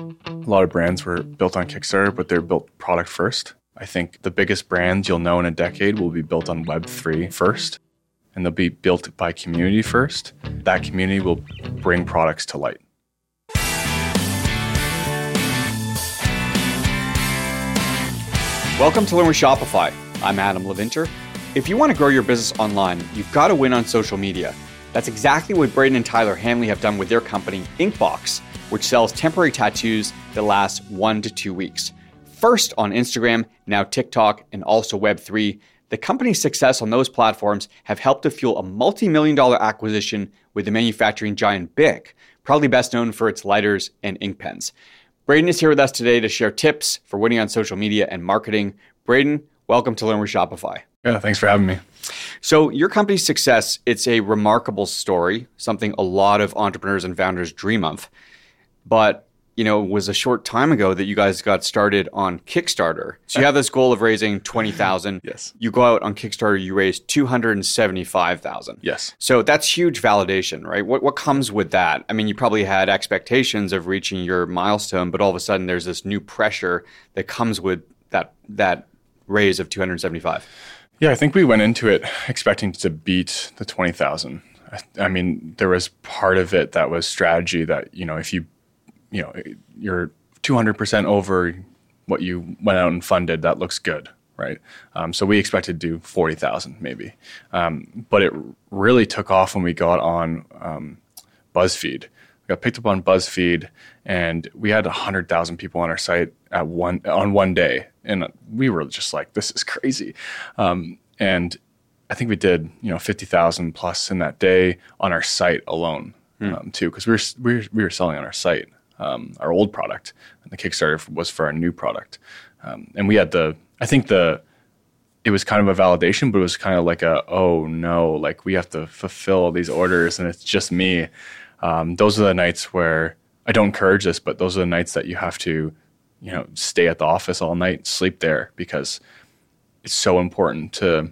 A lot of brands were built on Kickstarter, but they're built product first. I think the biggest brands you'll know in a decade will be built on Web3 first, and they'll be built by community first. That community will bring products to light. Welcome to Learn with Shopify. I'm Adam Levinther. If you want to grow your business online, you've got to win on social media. That's exactly what Braden and Tyler Handley have done with their company, Inkbox, which sells temporary tattoos that last one to two weeks. First on Instagram, now TikTok, and also Web3, the company's success on those platforms have helped to fuel a multi-million dollar acquisition with the manufacturing giant Bic, probably best known for its lighters and ink pens. Braden is here with us today to share tips for winning on social media and marketing. Braden, welcome to Learn with Shopify. Yeah, thanks for having me. So, your company's success, it's a remarkable story, something a lot of entrepreneurs and founders dream of. But, you know, it was a short time ago that you guys got started on Kickstarter. So, you have this goal of raising 20,000. Yes. You go out on Kickstarter, you raise 275,000. Yes. So, that's huge validation, right? What what comes with that? I mean, you probably had expectations of reaching your milestone, but all of a sudden there's this new pressure that comes with that that raise of 275. Yeah, I think we went into it expecting to beat the 20,000. I, I mean, there was part of it that was strategy that, you know, if you, you know, you're 200% over what you went out and funded, that looks good, right? Um, so we expected to do 40,000 maybe. Um, but it really took off when we got on um, BuzzFeed. We got picked up on BuzzFeed and we had 100,000 people on our site at one on one day and we were just like, this is crazy. Um, and I think we did, you know, 50,000 plus in that day on our site alone, Hmm. um, too, because we were, we, were, we were selling on our site, um, our old product. And the Kickstarter was for our new product. Um, and we had the, I think the, it was kind of a validation, but it was kind of like a, oh no, like we have to fulfill these orders and it's just me. Um, those are the nights where I don't encourage this, but those are the nights that you have to you know, stay at the office all night, sleep there because it's so important to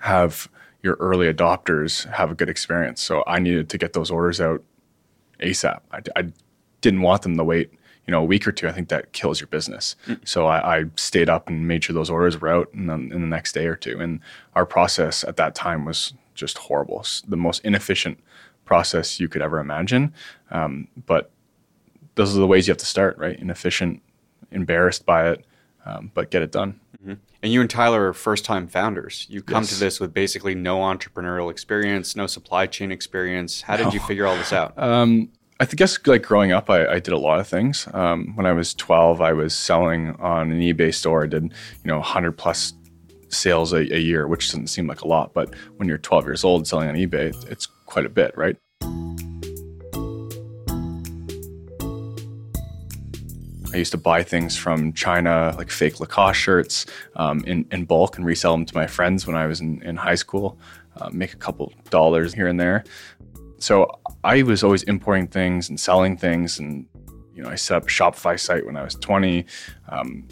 have your early adopters have a good experience. So I needed to get those orders out ASAP. I, I didn't want them to wait, you know, a week or two. I think that kills your business. So I, I stayed up and made sure those orders were out in the, in the next day or two. And our process at that time was just horrible the most inefficient process you could ever imagine. Um, but those are the ways you have to start, right? Inefficient, embarrassed by it, um, but get it done. And you and Tyler are first time founders. You come Yes. to this with basically no entrepreneurial experience, no supply chain experience. How did you figure all this out? Um, I guess like growing up, I, I did a lot of things. Um, when I was 12, I was selling on an eBay store. I did, you know, 100 plus sales a, a year, which doesn't seem like a lot, but when you're 12 years old selling on eBay, it's quite a bit, right? I used to buy things from China, like fake Lacoste shirts, um, in, in bulk and resell them to my friends when I was in, in high school, uh, make a couple dollars here and there. So I was always importing things and selling things. And, you know, I set up a Shopify site when I was 20. Um,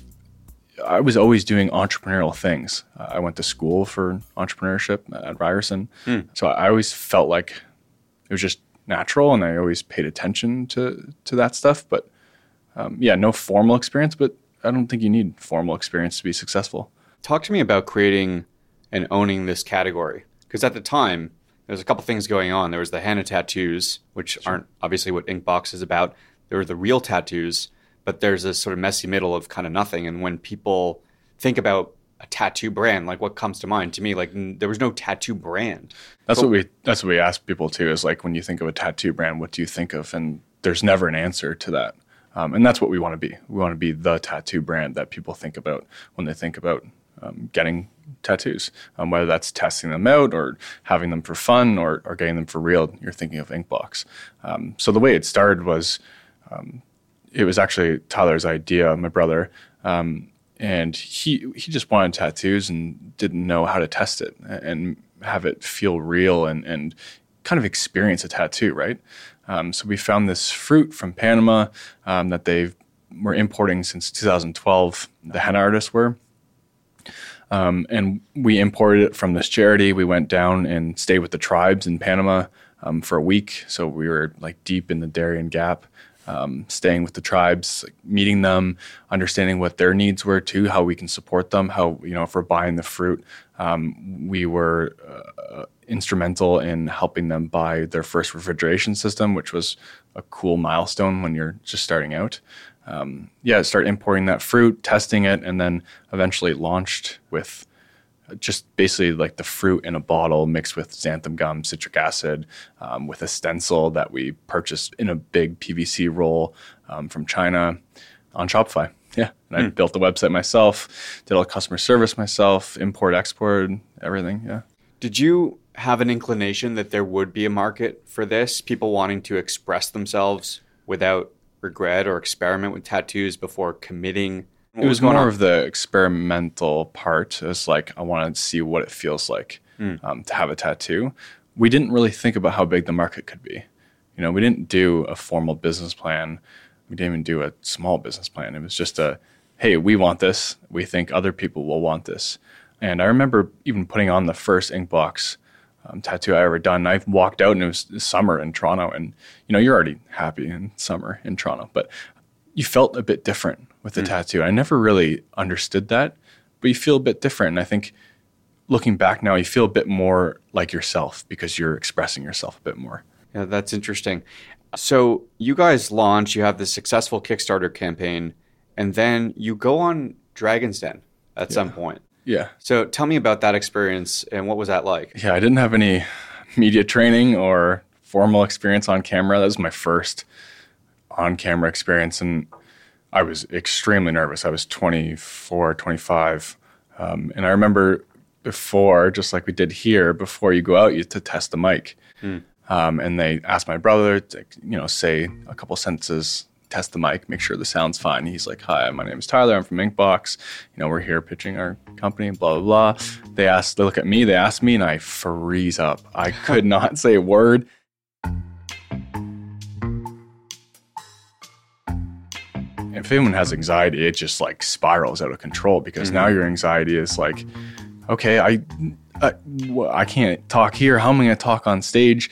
I was always doing entrepreneurial things. Uh, I went to school for entrepreneurship at Ryerson. So I always felt like it was just natural and I always paid attention to, to that stuff. But um, yeah, no formal experience, but I don't think you need formal experience to be successful. Talk to me about creating and owning this category. Because at the time, there was a couple things going on. There was the henna tattoos, which aren't obviously what Inkbox is about. There were the real tattoos, but there's this sort of messy middle of kind of nothing. And when people think about a tattoo brand, like what comes to mind to me, like n- there was no tattoo brand. That's what we that's what we ask people too. Is like when you think of a tattoo brand, what do you think of? And there's never an answer to that. Um, and that's what we want to be. We want to be the tattoo brand that people think about when they think about um, getting tattoos. Um, whether that's testing them out or having them for fun or, or getting them for real, you're thinking of Inkbox. Um, so the way it started was um, it was actually Tyler's idea, my brother, um, and he he just wanted tattoos and didn't know how to test it and have it feel real and and kind of experience a tattoo, right? Um, so we found this fruit from Panama um, that they were importing since 2012. The henna artists were. Um, and we imported it from this charity. We went down and stayed with the tribes in Panama um, for a week. So we were like deep in the Darien Gap. um, staying with the tribes, like meeting them, understanding what their needs were too, how we can support them, how you know if we're buying the fruit, um, we were uh, instrumental in helping them buy their first refrigeration system, which was a cool milestone when you're just starting out. Um, yeah, start importing that fruit, testing it, and then eventually launched with just basically like the fruit in a bottle mixed with xanthan gum, citric acid, um, with a stencil that we purchased in a big PVC roll um, from China on Shopify. Yeah, and I mm. built the website myself, did all the customer service myself, import, export, everything. Yeah. Did you have an inclination that there would be a market for this? People wanting to express themselves without regret or experiment with tattoos before committing what it was, was more on? of the experimental part. It was like I wanted to see what it feels like mm. um, to have a tattoo. We didn't really think about how big the market could be. You know, we didn't do a formal business plan. We didn't even do a small business plan. It was just a, hey, we want this. We think other people will want this. And I remember even putting on the first Inkbox um, tattoo I ever done. I walked out and it was summer in Toronto, and you know you're already happy in summer in Toronto, but you felt a bit different with the mm. tattoo. I never really understood that, but you feel a bit different. And I think looking back now, you feel a bit more like yourself because you're expressing yourself a bit more. Yeah, that's interesting. So you guys launch, you have this successful Kickstarter campaign, and then you go on Dragon's Den at yeah. some point. Yeah. So tell me about that experience and what was that like? Yeah, I didn't have any media training or formal experience on camera. That was my first on camera experience. And I was extremely nervous. I was 24, 25. Um, and I remember before, just like we did here, before you go out, you to test the mic. Mm. Um, and they asked my brother to, you know, say a couple sentences, test the mic, make sure the sound's fine. He's like, "Hi, my name is Tyler. I'm from Inkbox. You know, we're here pitching our company. Blah blah blah." They ask, they look at me, they ask me, and I freeze up. I could not say a word. if anyone has anxiety, it just like spirals out of control because mm-hmm. now your anxiety is like, okay, I, I, I can't talk here. How am I going to talk on stage?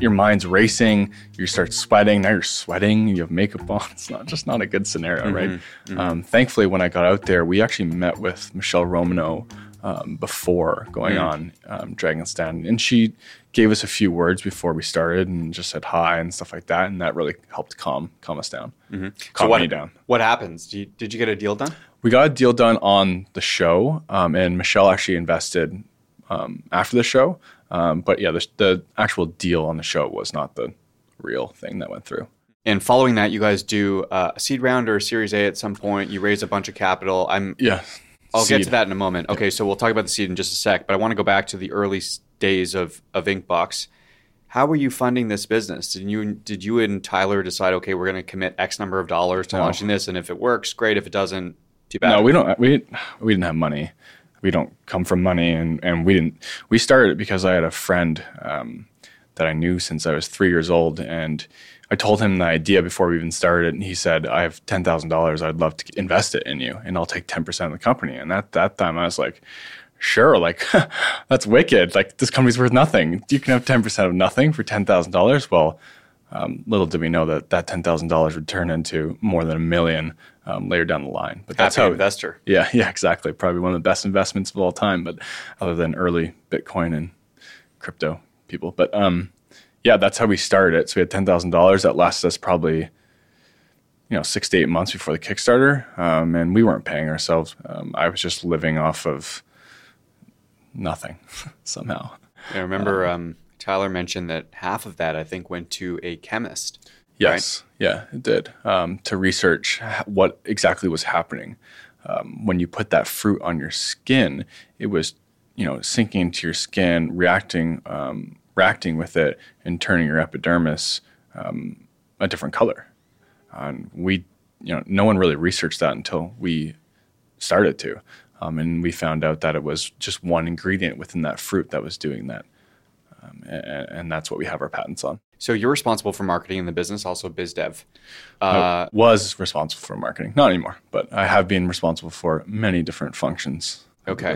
Your mind's racing. You start sweating. Now you're sweating. You have makeup on. It's not just not a good scenario, mm-hmm. right? Mm-hmm. Um, thankfully, when I got out there, we actually met with Michele Romanow um, before going mm. on um, Dragon's Den, and she gave us a few words before we started and just said hi and stuff like that, and that really helped calm calm us down. Mm-hmm. Calm so what, me down. What happens? Did you, did you, get a deal done? We got a deal done on the show, um, and Michele actually invested um, after the show. Um, but yeah, the, the actual deal on the show was not the real thing that went through. And following that, you guys do uh, a seed round or a Series A at some point. You raise a bunch of capital. I'm yeah. I'll seed. get to that in a moment. Okay, so we'll talk about the seed in just a sec, but I want to go back to the early days of of Inkbox. How were you funding this business? Did you did you and Tyler decide, okay, we're going to commit X number of dollars to no. launching this, and if it works, great. If it doesn't, too bad. No, we don't. We we didn't have money. We don't come from money, and and we didn't. We started it because I had a friend um, that I knew since I was three years old, and I told him the idea before we even started, and he said, "I have ten thousand dollars. I'd love to invest it in you, and I'll take ten percent of the company." And at that time, I was like, "Sure, like that's wicked. Like this company's worth nothing. You can have ten percent of nothing for ten thousand dollars." Well, um, little did we know that that ten thousand dollars would turn into more than a million um, later down the line. But that's Happy how investor. Yeah, yeah, exactly. Probably one of the best investments of all time. But other than early Bitcoin and crypto people, but um, yeah, that's how we started it. So we had ten thousand dollars that lasted us probably, you know, six to eight months before the Kickstarter, um, and we weren't paying ourselves. Um, I was just living off of nothing somehow. I remember um, um, Tyler mentioned that half of that I think went to a chemist. Yes, right? yeah, it did um, to research what exactly was happening. Um, when you put that fruit on your skin, it was, you know, sinking into your skin, reacting um, reacting with it and turning your epidermis um, a different color. And we, you know, no one really researched that until we started to. Um, and we found out that it was just one ingredient within that fruit that was doing that. Um, and, and, that's what we have our patents on. So you're responsible for marketing in the business, also biz dev. Uh, was responsible for marketing, not anymore, but I have been responsible for many different functions. Okay.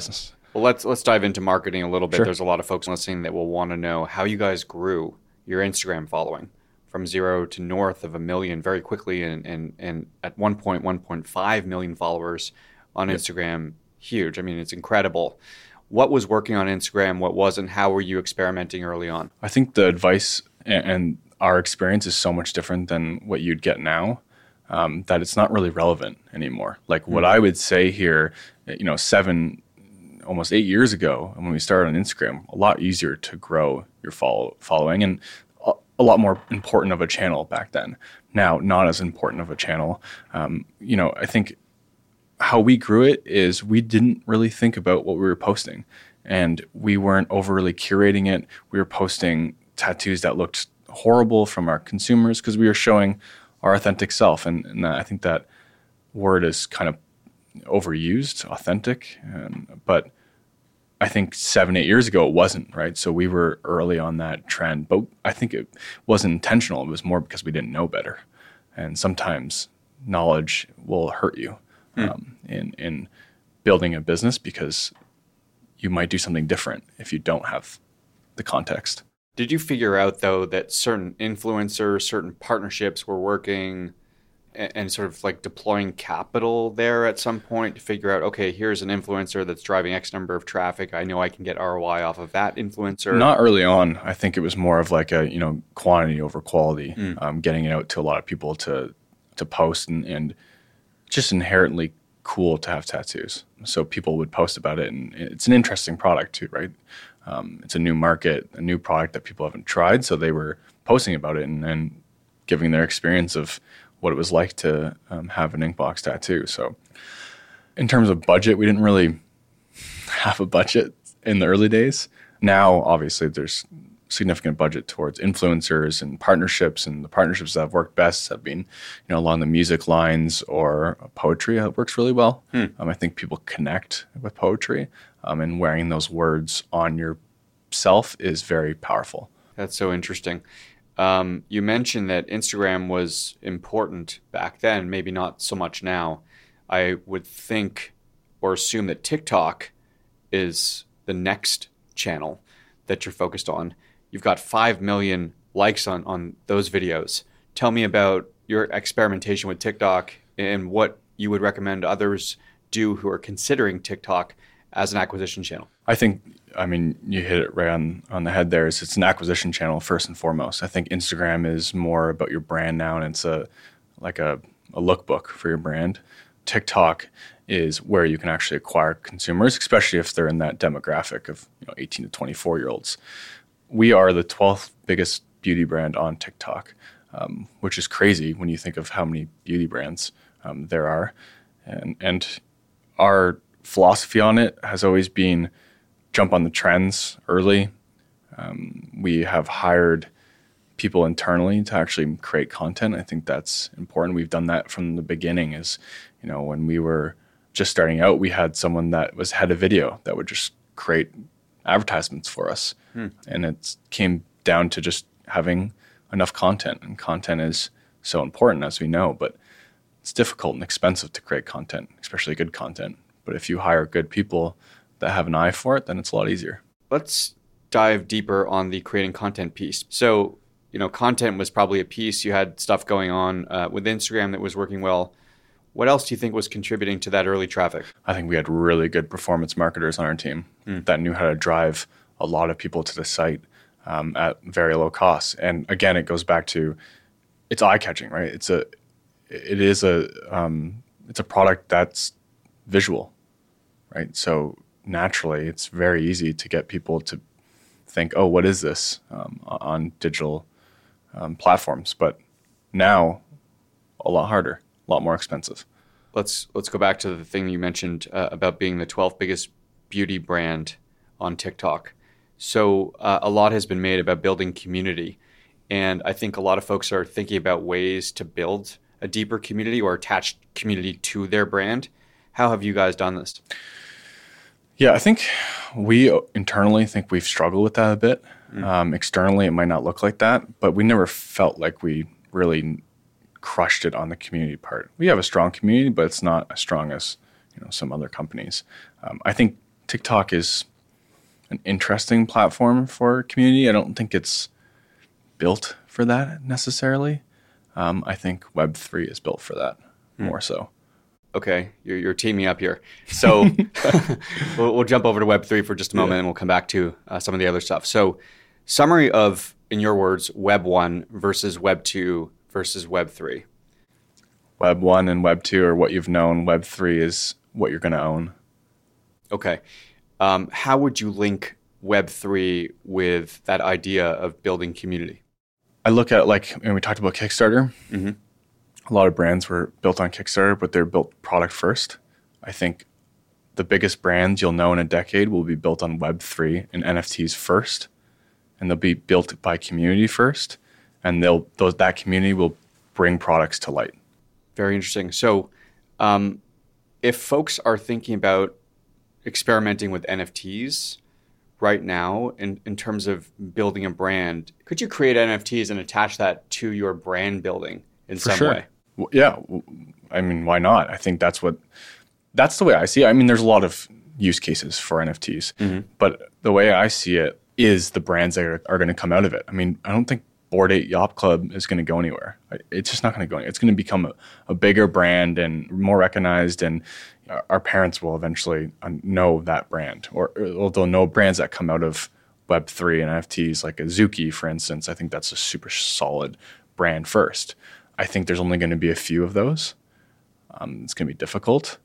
Well, let's let's dive into marketing a little bit. Sure. There's a lot of folks listening that will want to know how you guys grew your Instagram following. from zero to north of a million very quickly, and and, and at one point, 1.5 million followers on yep. Instagram. Huge. I mean, it's incredible. What was working on Instagram? What wasn't? How were you experimenting early on? I think the advice and our experience is so much different than what you'd get now um, that it's not really relevant anymore. Like mm-hmm. what I would say here, you know, seven, almost eight years ago, when we started on Instagram, a lot easier to grow your follow following and a, a lot more important of a channel back then. Now, not as important of a channel. Um, you know, I think how we grew it is we didn't really think about what we were posting and we weren't overly curating it. We were posting tattoos that looked horrible from our consumers because we were showing our authentic self. And, and, I think that word is kind of overused, authentic. And, but I think seven, eight years ago, it wasn't, right? So we were early on that trend. But I think it wasn't intentional. It was more because we didn't know better. And sometimes knowledge will hurt you mm. um, in, in building a business because you might do something different if you don't have the context. Did you figure out though that certain influencers, certain partnerships were working and, and, sort of like deploying capital there at some point to figure out, okay, here's an influencer that's driving X number of traffic. I know I can get ROI off of that influencer. Not early on. I think it was more of like a, you know, quantity over quality, mm. um, getting it out to a lot of people to, to post and, and just inherently cool to have tattoos. So people would post about it and it's an interesting product too, right? um, it's a new market, a new product that people haven't tried. So they were posting about it and, and giving their experience of what it was like to um, have an Inkbox tattoo. So in terms of budget, we didn't really have a budget in the early days. Now, obviously, there's significant budget towards influencers and partnerships, and the partnerships that have worked best have been, you know, along the music lines or poetry. It works really well. Hmm. Um, I think people connect with poetry, um, and wearing those words on yourself is very powerful. That's so interesting. Um, you mentioned that Instagram was important back then, maybe not so much now. I would think or assume that TikTok is the next channel that you're focused on. You've got 5 million likes on, on those videos. Tell me about your experimentation with TikTok and what you would recommend others do who are considering TikTok as an acquisition channel? I think, I mean, you hit it right on, on the head there. Is it's an acquisition channel first and foremost. I think Instagram is more about your brand now, and it's a like a, a lookbook for your brand. TikTok is where you can actually acquire consumers, especially if they're in that demographic of you know 18 to 24 year olds. We are the 12th biggest beauty brand on TikTok, um, which is crazy when you think of how many beauty brands um, there are, and and our philosophy on it has always been jump on the trends early. Um, we have hired people internally to actually create content. I think that's important. We've done that from the beginning. Is you know when we were just starting out, we had someone that was head of video that would just create advertisements for us, hmm. and it came down to just having enough content. And content is so important, as we know, but it's difficult and expensive to create content, especially good content. But if you hire good people that have an eye for it, then it's a lot easier. Let's dive deeper on the creating content piece. So, you know, content was probably a piece. You had stuff going on uh, with Instagram that was working well. What else do you think was contributing to that early traffic? I think we had really good performance marketers on our team mm. that knew how to drive a lot of people to the site um, at very low costs. And again, it goes back to it's eye catching, right? It's a it is a um, it's a product that's visual right? So naturally, it's very easy to get people to think, "Oh, what is this?" Um, on digital um, platforms, but now a lot harder, a lot more expensive. Let's let's go back to the thing you mentioned uh, about being the 12th biggest beauty brand on TikTok. So uh, a lot has been made about building community, and I think a lot of folks are thinking about ways to build a deeper community or attach community to their brand. How have you guys done this? Yeah, I think we internally think we've struggled with that a bit. Mm. Um, externally, it might not look like that, but we never felt like we really crushed it on the community part. We have a strong community, but it's not as strong as you know some other companies. Um, I think TikTok is an interesting platform for community. I don't think it's built for that necessarily. Um, I think Web three is built for that more so. Okay, you're, you're teaming up here. So we'll, we'll jump over to Web three for just a moment, Yeah. and we'll come back to uh, some of the other stuff. So, summary of, in your words, Web one versus Web two versus Web three. Web one and Web two are what you've known. Web three is what you're going to own. Okay, um, how would you link Web three with that idea of building community? I look at like when we talked about Kickstarter. Mhm. A lot of brands were built on Kickstarter, but they're built product first. I think the biggest brands you'll know in a decade will be built on Web three and NFTs first, and they'll be built by community first, and they'll those that community will bring products to light. Very interesting. So, um, if folks are thinking about experimenting with NFTs right now in, in terms of building a brand, could you create NFTs and attach that to your brand building in some way? W- Yeah, I mean, why not? I think that's what that's the way I see it. I mean, there's a lot of use cases for NFTs, but the way I see it is the brands that are, are going to come out of it. I mean, I don't think Bored Ape Yacht Club is going to go anywhere. It's just not going to go. Anywhere. It's going to become a, a bigger brand and more recognized, and our- parents will eventually uh, know that brand, or, or they'll know brands that come out of Web three and NFTs, like Azuki, for instance. I think that's a super solid brand first. I think there's only going to be a few of those. Um, it's going to be difficult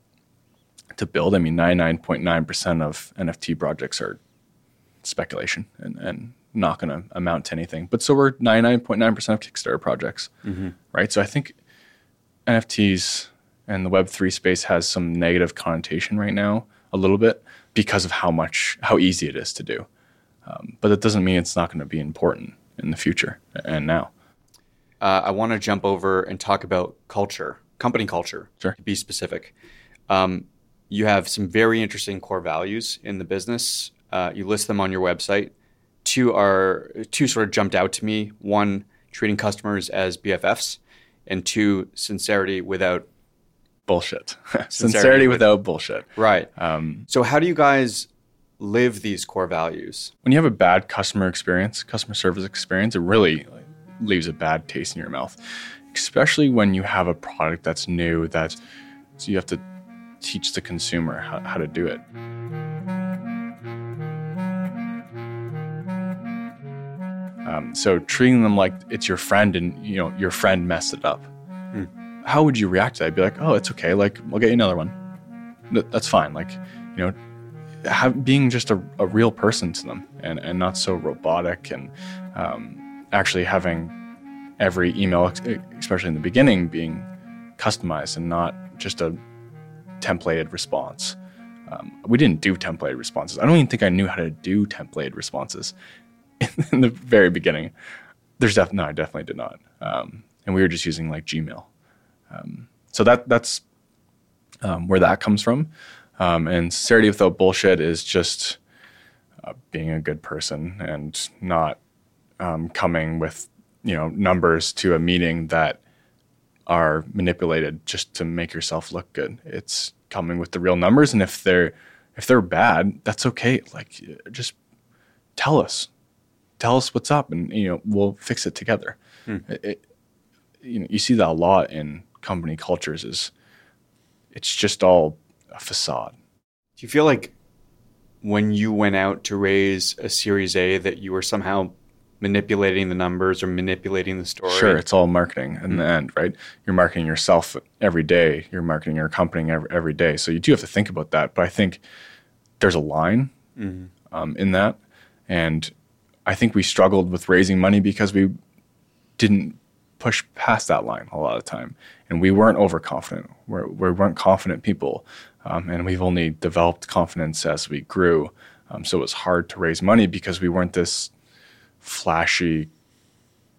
to build. I mean, 99.9% of NFT projects are speculation and, and not going to amount to anything. But so we're 99.9% of Kickstarter projects, right? So I think NFTs and the Web3 space has some negative connotation right now, a little bit, because of how much, how easy it is to do. Um, but that doesn't mean it's not going to be important in the future and now. Uh, I want to jump over and talk about culture, company culture, Sure. to be specific. Um, you have some very interesting core values in the business. Uh, you list them on your website. Two are two sort of jumped out to me. One, treating customers as BFFs, and two, sincerity without Bullshit. Sincerity Sincerity with- without bullshit. right. Um, So, how do you guys live these core values? when you have a bad customer experience, customer service experience, it really leaves a bad taste in your mouth. Especially when you have a product that's new, that so you have to teach the consumer how, how to do it. Um, so treating them like it's your friend and you know your friend messed it up. How would you react to that? I'd be like, oh, it's okay. Like, we'll get you another one. That's fine. Like, you know, have, being just a, a real person to them and, and not so robotic and um, actually having every email, especially in the beginning, being customized and not just a templated response. Um, we didn't do templated responses. I don't even think I knew how to do templated responses in the very beginning. There's definitely no, I definitely did not. Um, and we were just using like Gmail. Um, so that that's um, where that comes from. Um, and sincerity without bullshit is just uh, being a good person and not um, coming with you know numbers to a meeting that are manipulated just to make yourself look good. It's coming with the real numbers, and if they're if they're bad, that's okay. Like just tell us, tell us what's up, and you know we'll fix it together. Hmm. It- it- you know, you see that a lot in company cultures. Is it's just all a facade. Do you feel like when you went out to raise a Series A that you were somehow manipulating the numbers or manipulating the story? Sure, it's all marketing in hmm. the end, right? You're marketing yourself every day. You're marketing your company every, every day. So you do have to think about that. But I think there's a line mm-hmm. um, in that, and I think we struggled with raising money because we didn't push past that line a lot of time, and we weren't overconfident. We're, we weren't confident people, um, and we've only developed confidence as we grew. Um, so it was hard to raise money because we weren't this flashy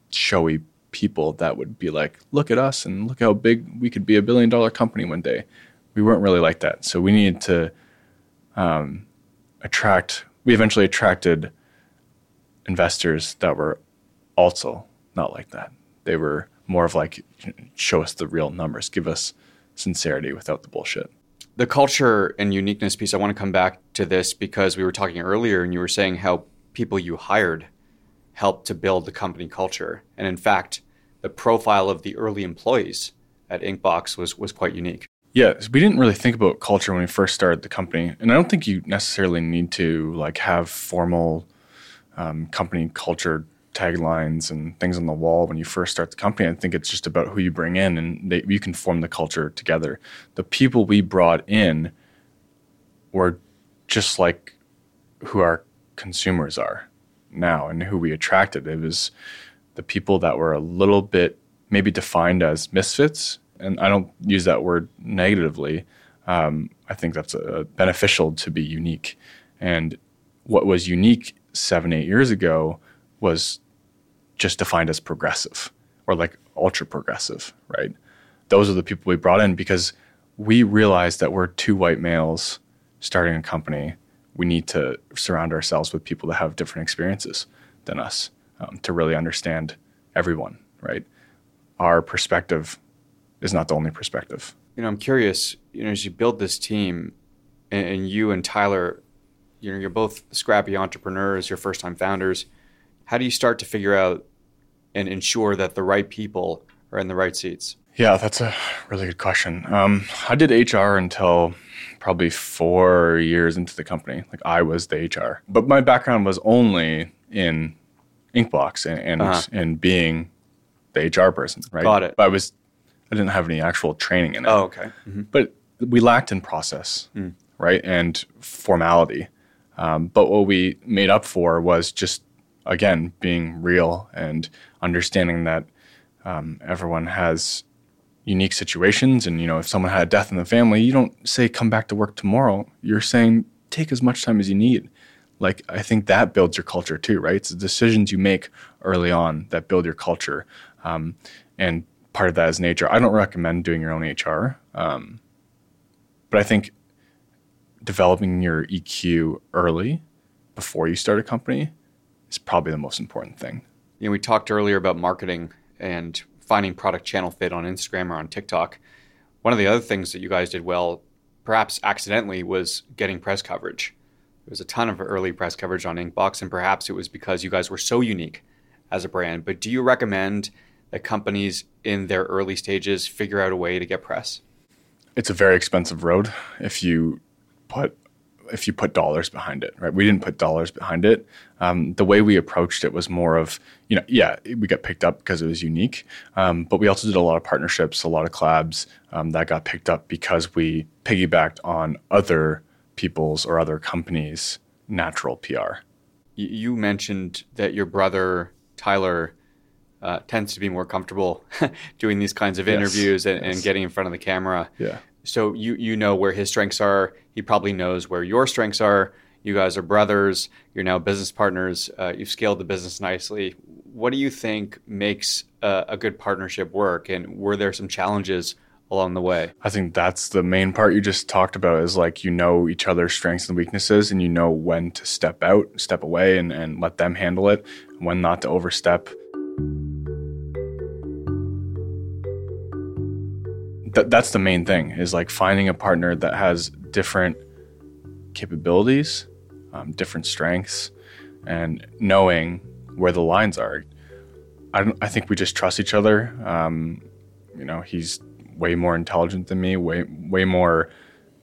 showy people that would be like, look at us and look how big we could be a billion dollar company one day. We weren't really like that. So we needed to um, attract, we eventually attracted investors that were also not like that. They were more of like, show us the real numbers, give us sincerity without the bullshit. The culture and uniqueness piece, I want to come back to this because we were talking earlier and you were saying how people you hired helped to build the company culture. And in fact, the profile of the early employees at Inkbox was was quite unique. Yeah, we didn't really think about culture when we first started the company, and I don't think you necessarily need to like have formal um, company culture taglines and things on the wall when you first start the company. I think it's just about who you bring in, and they, you can form the culture together. The people we brought in were just like who our consumers are now, and who we attracted. It was the people that were a little bit maybe defined as misfits, and I don't use that word negatively. Um, I think that's uh, beneficial to be unique, and what was unique seven, eight years ago was just defined as progressive or like ultra progressive, right? Those are the people we brought in because we realized that we're two white males starting a company. We need to surround ourselves with people that have different experiences than us um, to really understand everyone, right? Our perspective is not the only perspective. You know, I'm curious, you know, as you build this team and, and you and Tyler, you know, you're both scrappy entrepreneurs, you're first time founders how do you start to figure out and ensure that the right people are in the right seats? Yeah, that's a really good question. Um, I did HR until probably four years into the company. Like I was the HR, but my background was only in Inkbox and and, uh-huh. and being the HR person. Right. Got it. But I was I didn't have any actual training in it. Oh, okay. Mm-hmm. But we lacked in process, mm. right, and formality. Um, but what we made up for was just again, being real and understanding that um, everyone has unique situations. And, you know, if someone had a death in the family, you don't say, come back to work tomorrow. You're saying, take as much time as you need. Like, I think that builds your culture too, right? It's the decisions you make early on that build your culture. Um, and part of that is nature. I don't recommend doing your own HR. Um, but I think developing your EQ early before you start a company is probably the most important thing. You know, we talked earlier about marketing and finding product channel fit on Instagram or on TikTok. One of the other things that you guys did well, perhaps accidentally, was getting press coverage. There was a ton of early press coverage on Inkbox, and perhaps it was because you guys were so unique as a brand. But do you recommend that companies in their early stages figure out a way to get press? It's a very expensive road if you put if you put dollars behind it, right? We didn't put dollars behind it. Um, the way we approached it was more of, you know, yeah, we got picked up because it was unique, um, but we also did a lot of partnerships, a lot of collabs um, that got picked up because we piggybacked on other people's or other companies' natural PR. You mentioned that your brother Tyler uh, tends to be more comfortable doing these kinds of interviews yes, and, yes. and, getting in front of the camera. Yeah. So you you know where his strengths are. He probably knows where your strengths are. You guys are brothers. You're now business partners. Uh, you've scaled the business nicely. What do you think makes a, a good partnership work? And were there some challenges along the way? I think that's the main part you just talked about is like you know each other's strengths and weaknesses and you know when to step out, step away and, and let them handle it, when not to overstep. Th- that's the main thing is like finding a partner that has different capabilities, um, different strengths, and knowing where the lines are. I, I think we just trust each other. Um, you know, he's way more intelligent than me, way way more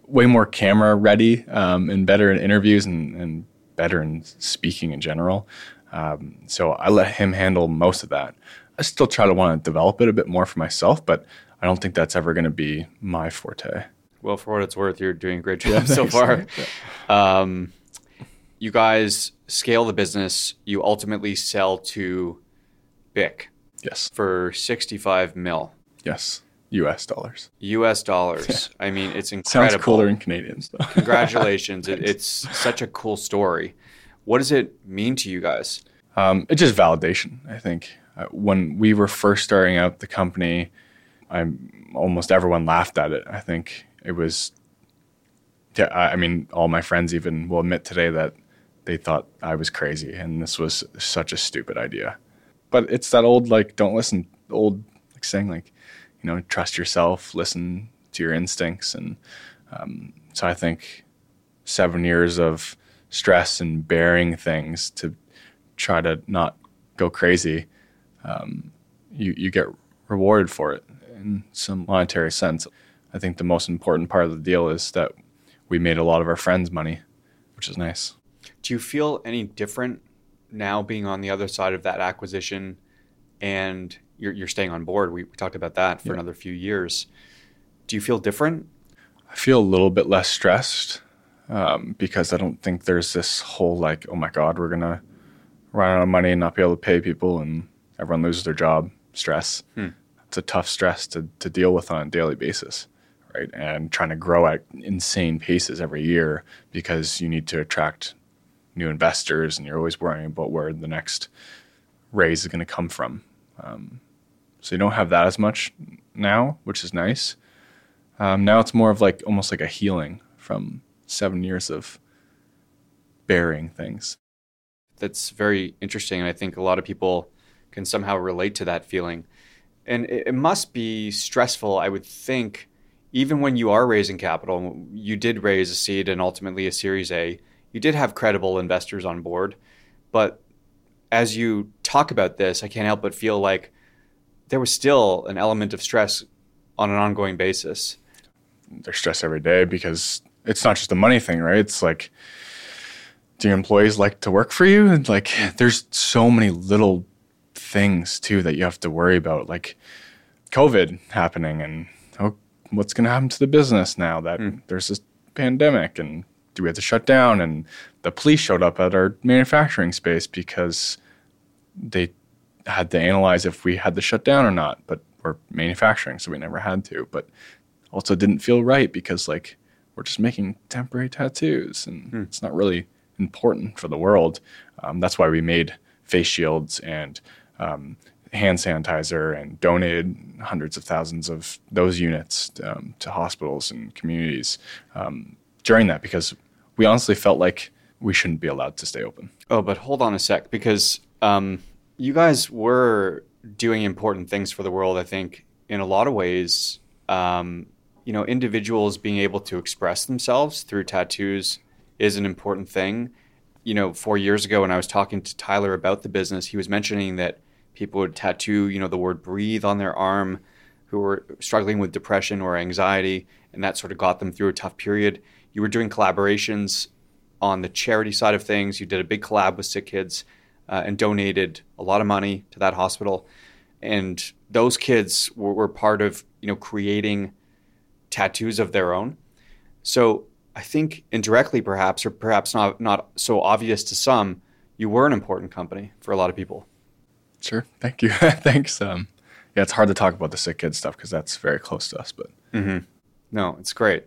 way more camera ready um, and better in interviews and, and, better in speaking in general. Um, so I let him handle most of that. I still try to want to develop it a bit more for myself, but I don't think that's ever going to be my forte. Well, for what it's worth, you're doing a great job yeah, so far. Um, you guys scale the business. You ultimately sell to BIC. Yes. For 65 mil. Yes. U.S. dollars. U.S. dollars. Yeah. I mean, it's incredible. Sounds cooler in Canadians, though. Congratulations! it, it's such a cool story. What does it mean to you guys? Um, it's just validation. I think uh, when we were first starting out the company, I'm almost everyone laughed at it. I think it was. Yeah, I mean, all my friends even will admit today that they thought I was crazy and this was such a stupid idea. But it's that old like don't listen, old like saying like, you know, trust yourself, listen to your instincts, and um, so I think seven years of stress and bearing things to try to not go crazy, um, you you get rewarded for it in some monetary sense. I think the most important part of the deal is that we made a lot of our friends money, which is nice. Do you feel any different now being on the other side of that acquisition and you're, you're staying on board? We, we talked about that for Yeah. another few years. Do you feel different? I feel a little bit less stressed um, because I don't think there's this whole like, oh my God, we're gonna run out of money and not be able to pay people, and everyone loses their job. Stress. It's a tough stress to to deal with on a daily basis, right? And trying to grow at insane paces every year because you need to attract new investors, and you're always worrying about where the next raise is going to come from. Um, so you don't have that as much now, which is nice. Um, now it's more of like almost like a healing from seven years of burying things. That's very interesting. And I think a lot of people can somehow relate to that feeling. And it, it must be stressful, I would think, even when you are raising capital. You did raise a seed and ultimately a Series A. You did have credible investors on board. But as you talk about this, I can't help but feel like there was still an element of stress on an ongoing basis. They're stressed every day because it's not just a money thing, right? It's like, do your employees like to work for you? And like, there's so many little things too that you have to worry about, like COVID happening and oh, what's going to happen to the business now that there's this pandemic and do we have to shut down? And the police showed up at our manufacturing space because they had to analyze if we had to shut down or not, but we're manufacturing, so we never had to. But also didn't feel right because like we're just making temporary tattoos and it's not really important for the world. Um, that's why we made face shields and um, hand sanitizer and donated hundreds of thousands of those units um, to hospitals and communities um, during that because we honestly felt like we shouldn't be allowed to stay open. Oh, but hold on a sec, because um, you guys were doing important things for the world. I think in a lot of ways, um, you know, individuals being able to express themselves through tattoos is an important thing. You know, four years ago when I was talking to Tyler about the business, he was mentioning that people would tattoo, you know, the word breathe on their arm who were struggling with depression or anxiety, and that sort of got them through a tough period. You were doing collaborations on the charity side of things. You did a big collab with Sick Kids uh, and donated a lot of money to that hospital. And those kids were, were part of you know creating tattoos of their own. So I think indirectly, perhaps, or perhaps not not so obvious to some, you were an important company for a lot of people. Sure. Thank you. Thanks. Um, yeah, it's hard to talk about the sick kid stuff because that's very close to us, but No, it's great.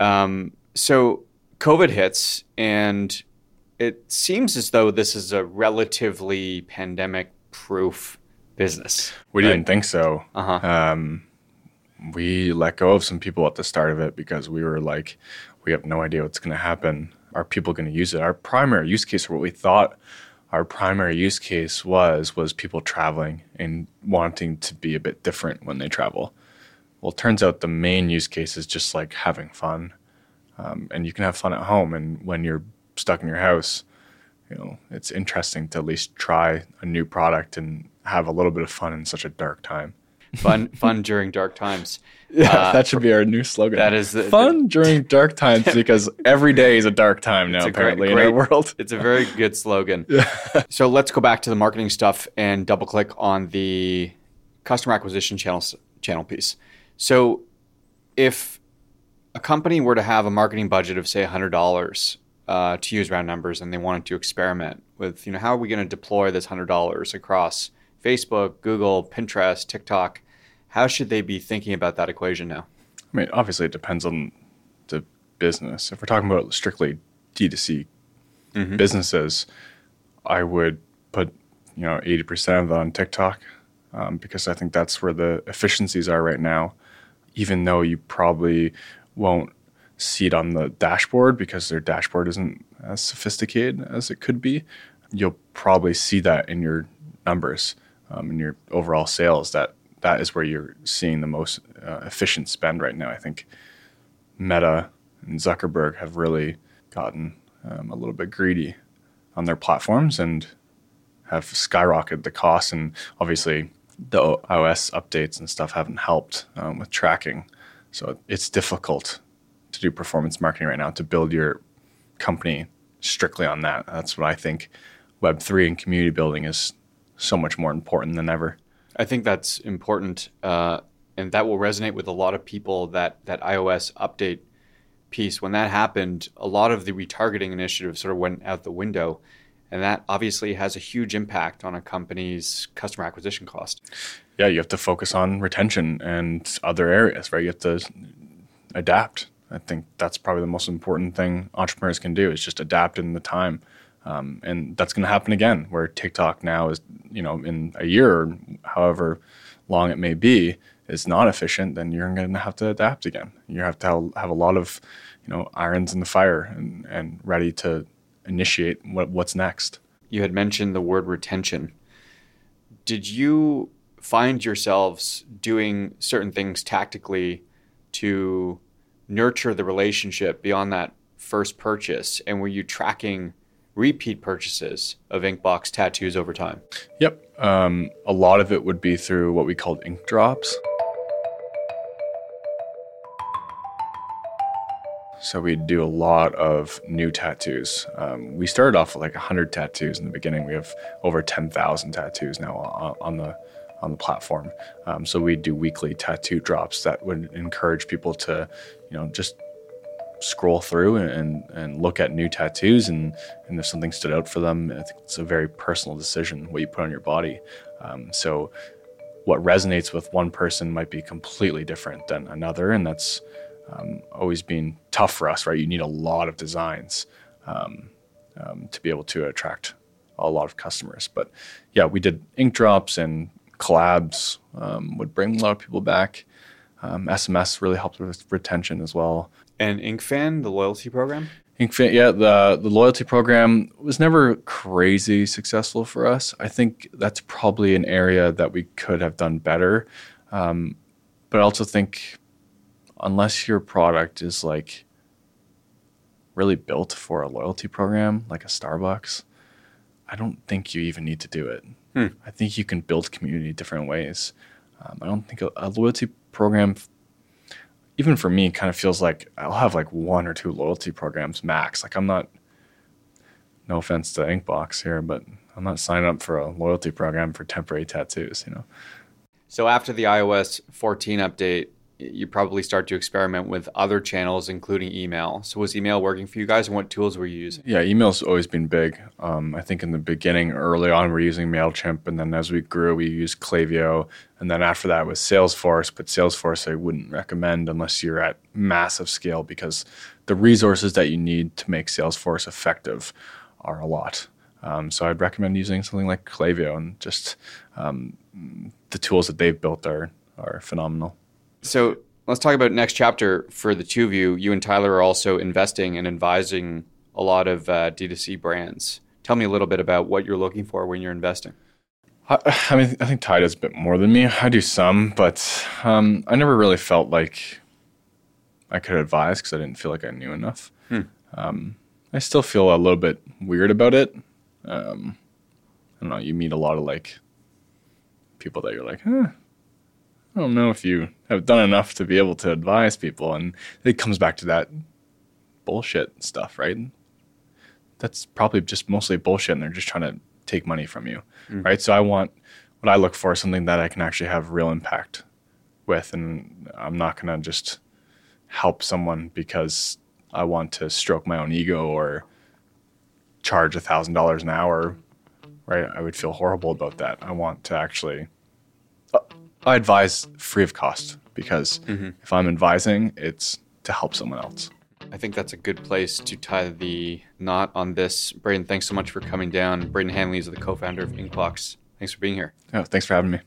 Um, so COVID hits, and it seems as though this is a relatively pandemic-proof business. we didn't think so. Uh-huh. Um, we let go of some people at the start of it because we were like, we have no idea what's going to happen. Are people going to use it? Our primary use case, or what we thought our primary use case was, was people traveling and wanting to be a bit different when they travel. Well, it turns out the main use case is just like having fun. Um, and you can have fun at home. And when you're stuck in your house, you know, it's interesting to at least try a new product and have a little bit of fun in such a dark time. Fun, fun during dark times. Yeah, Uh, that should be our new slogan. that is the- fun during dark times because every day is a dark time now. It's a great- apparently great- in our world. It's a very good slogan. so let's go back to the marketing stuff and double click on the customer acquisition channel channel piece. So if a company were to have a marketing budget of say $100 uh, to use round numbers and they wanted to experiment with, you know, how are we going to deploy this $100 across Facebook, Google, Pinterest, TikTok? How should they be thinking about that equation now? I mean, obviously, it depends on the business. If we're talking about strictly D2C businesses, I would put, you know, 80% of that on TikTok um, because I think that's where the efficiencies are right now, even though you probably won't see it on the dashboard because their dashboard isn't as sophisticated as it could be. You'll probably see that in your numbers, um, in your overall sales. That that is where you're seeing the most uh, efficient spend right now. I think Meta and Zuckerberg have really gotten um, a little bit greedy on their platforms and have skyrocketed the cost, and obviously the iOS updates and stuff haven't helped um, with tracking. So it's difficult to do performance marketing right now to build your company strictly on that. That's what I think Web3 and community building is so much more important than ever. I think that's important, uh, and that will resonate with a lot of people. That that iOS update piece, when that happened, a lot of the retargeting initiatives sort of went out the window, and that obviously has a huge impact on a company's customer acquisition cost. Yeah, you have to focus on retention and other areas, right? You have to adapt. I think that's probably the most important thing entrepreneurs can do is just adapt in the time. Um, and that's going to happen again, where TikTok now is, you know, in a year however long it may be, is not efficient. Then you're going to have to adapt again. You have to have, have a lot of, you know, irons in the fire and, and ready to initiate what, what's next. You had mentioned the word retention. Did you find yourselves doing certain things tactically to nurture the relationship beyond that first purchase? And were you tracking repeat purchases of Inkbox tattoos over time? Yep. Um, a lot of it would be through what we called ink drops. So we'd do a lot of new tattoos. Um, we started off with like 100 tattoos in the beginning. We have over 10,000 tattoos now on, the on the platform. Um, so we'd do weekly tattoo drops that would encourage people to, you know, just scroll through and, and look at new tattoos and, and if something stood out for them, I think it's a very personal decision what you put on your body. Um, so what resonates with one person might be completely different than another, and that's um, always been tough for us, right? You need a lot of designs um, um to be able to attract a lot of customers. But yeah, we did ink drops and collabs um, would bring a lot of people back. SMS um, really helped with retention as well. And InkFan, the loyalty program? InkFan, yeah, the the loyalty program was never crazy successful for us. I think that's probably an area that we could have done better. Um, but I also think unless your product is like really built for a loyalty program, like a Starbucks, I don't think you even need to do it. Hmm. I think you can build community different ways. Um, I don't think a, a loyalty program, even for me, it kind of feels like I'll have like one or two loyalty programs max. Like I'm not, no offense to Inkbox here, but I'm not signing up for a loyalty program for temporary tattoos, you know. So after the iOS 14 update, you probably start to experiment with other channels, including email. So, was email working for you guys, and what tools were you using? Yeah, email's always been big. Um, I think in the beginning, early on, we are using Mailchimp, and then as we grew, we used Klaviyo, and then after that was Salesforce. But Salesforce, I wouldn't recommend unless you're at massive scale because the resources that you need to make Salesforce effective are a lot. Um, so I'd recommend using something like Klaviyo, and just um, the tools that they've built are are phenomenal. So let's talk about next chapter for the two of you. You and Tyler are also investing and advising a lot of uh, D2C brands. Tell me a little bit about what you're looking for when you're investing. I, I mean, I think Ty does a bit more than me. I do some, but um, I never really felt like I could advise because I didn't feel like I knew enough. Hmm. Um, I still feel a little bit weird about it. Um, I don't know. You meet a lot of like people that you're like, eh, I don't know if you have done enough to be able to advise people. And it comes back to that bullshit stuff, right? That's probably just mostly bullshit and they're just trying to take money from you, mm. right? So I want what I look for is something that I can actually have real impact with. And I'm not going to just help someone because I want to stroke my own ego or charge a thousand dollars an hour, right? I would feel horrible about that. I want to actually I advise free of cost because mm-hmm. if I'm advising, it's to help someone else. I think that's a good place to tie the knot on this. Braden, thanks so much for coming down. Braden Handley is the co founder of Inkbox. Thanks for being here. Oh, thanks for having me.